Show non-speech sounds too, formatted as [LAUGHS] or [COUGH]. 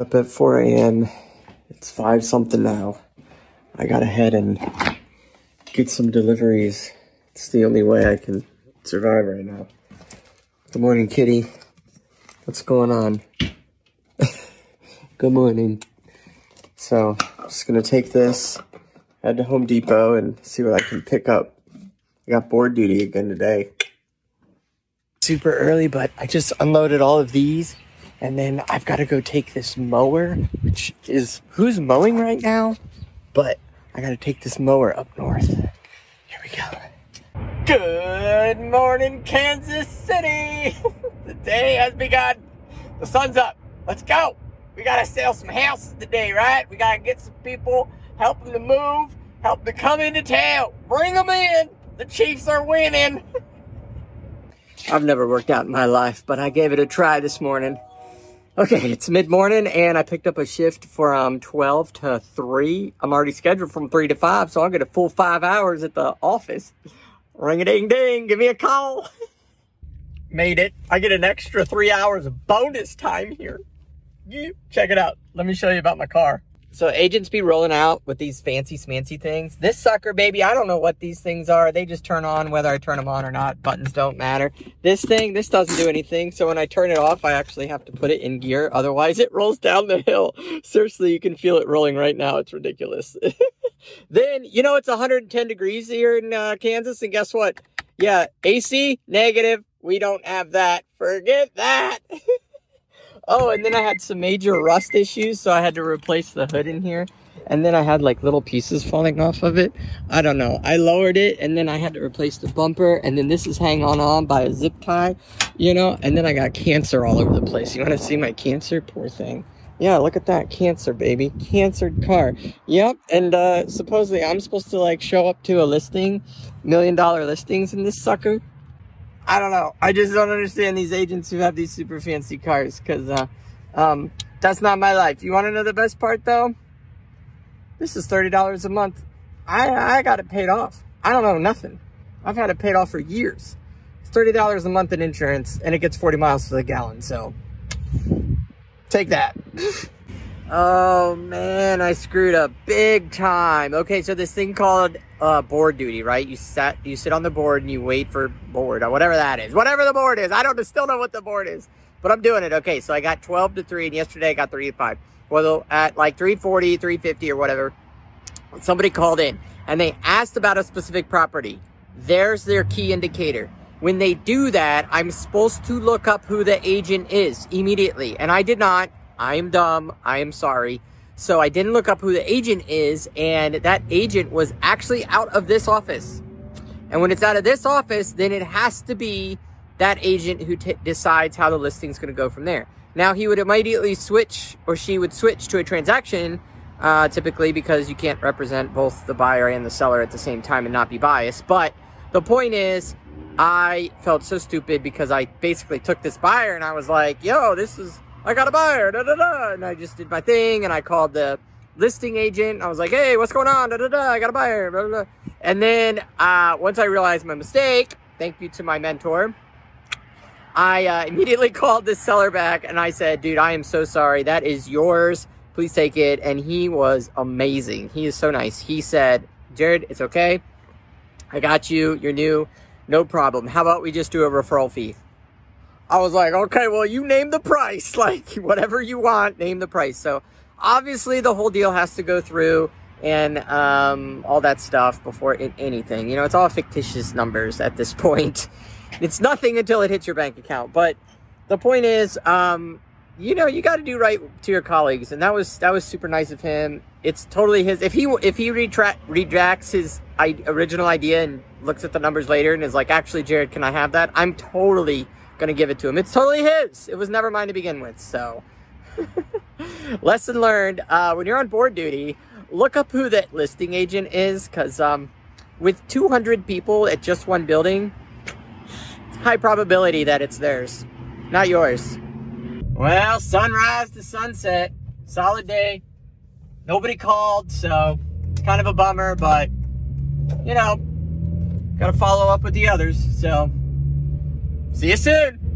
Up at 4 a.m. It's 5 something now. I gotta head and get some deliveries. It's the only way I can survive right now. Good morning, kitty. What's going on? [LAUGHS] Good morning. So, I'm just gonna take this, head to Home Depot, and see what I can pick up. I got board duty again today. Super early, but I just unloaded all of these, and then I've got to go take this mower, which is who's mowing right now, but I got to take this mower up north. Here we go. Good morning, Kansas City. [LAUGHS] the day has begun. The sun's up. Let's go. We got to sell some houses today, right? We got to get some people, help them to move, help them to come into town. Bring them in. The Chiefs are winning. [LAUGHS] I've never worked out in my life, but I gave it a try this morning. Okay, it's mid-morning and I picked up a shift from 12 to 3. I'm already scheduled from 3 to 5, so I'll get a full five hours at the office. Ring-a-ding-ding, give me a call. [LAUGHS] Made it. I get an extra three hours of bonus time here. Check it out. Let me show you about my car. So agents be rolling out with these fancy smancy things. This sucker, baby, I don't know what these things are. They just turn on whether I turn them on or not. Buttons don't matter. This thing, this doesn't do anything. So when I turn it off, I actually have to put it in gear. Otherwise, it rolls down the hill. Seriously, you can feel it rolling right now. It's ridiculous. [LAUGHS] then, you know, it's 110 degrees here in uh, Kansas. And guess what? Yeah, AC, negative. We don't have that. Forget that. Oh, and then I had some major rust issues, so I had to replace the hood in here. And then I had like little pieces falling off of it. I don't know. I lowered it and then I had to replace the bumper. And then this is hanging on by a zip tie, you know? And then I got cancer all over the place. You want to see my cancer? Poor thing. Yeah, look at that. Cancer, baby. Cancered car. Yep. And uh, supposedly I'm supposed to like show up to a listing, million dollar listings in this sucker. I don't know. I just don't understand these agents who have these super fancy cars because uh, um, that's not my life. You want to know the best part though? This is $30 a month. I, I got it paid off. I don't know nothing. I've had it paid off for years. It's $30 a month in insurance and it gets 40 miles to the gallon. So take that. [LAUGHS] Oh man, I screwed up big time. Okay, so this thing called uh, board duty, right? You sat, you sit on the board and you wait for board or whatever that is, whatever the board is. I don't still know what the board is, but I'm doing it. Okay, so I got 12 to three, and yesterday I got three to five. Well, at like 340, 350 or whatever, somebody called in and they asked about a specific property. There's their key indicator. When they do that, I'm supposed to look up who the agent is immediately, and I did not. I am dumb. I am sorry. So I didn't look up who the agent is, and that agent was actually out of this office. And when it's out of this office, then it has to be that agent who t- decides how the listing's going to go from there. Now he would immediately switch, or she would switch to a transaction, uh, typically because you can't represent both the buyer and the seller at the same time and not be biased. But the point is, I felt so stupid because I basically took this buyer and I was like, "Yo, this is." I got a buyer, da da da. And I just did my thing and I called the listing agent. I was like, hey, what's going on? Da da da. I got a buyer, blah, blah, blah. And then uh, once I realized my mistake, thank you to my mentor, I uh, immediately [LAUGHS] called this seller back and I said, dude, I am so sorry. That is yours. Please take it. And he was amazing. He is so nice. He said, Jared, it's okay. I got you. You're new. No problem. How about we just do a referral fee? I was like, okay, well, you name the price. [LAUGHS] Like, whatever you want, name the price. So, obviously, the whole deal has to go through and um, all that stuff before it, anything. You know, it's all fictitious numbers at this [LAUGHS] point. It's nothing until it hits your bank account. But the point is, um, you know, you got to do right to your colleagues, and that was that was super nice of him. It's totally his. If he if he retract retracts his I- original idea and looks at the numbers later and is like, actually, Jared, can I have that? I'm totally gonna give it to him. It's totally his. It was never mine to begin with. So, [LAUGHS] lesson learned: uh, when you're on board duty, look up who that listing agent is, because um, with 200 people at just one building, high probability that it's theirs, not yours. Well, sunrise to sunset, solid day. Nobody called, so it's kind of a bummer, but you know, gotta follow up with the others. So. See you soon.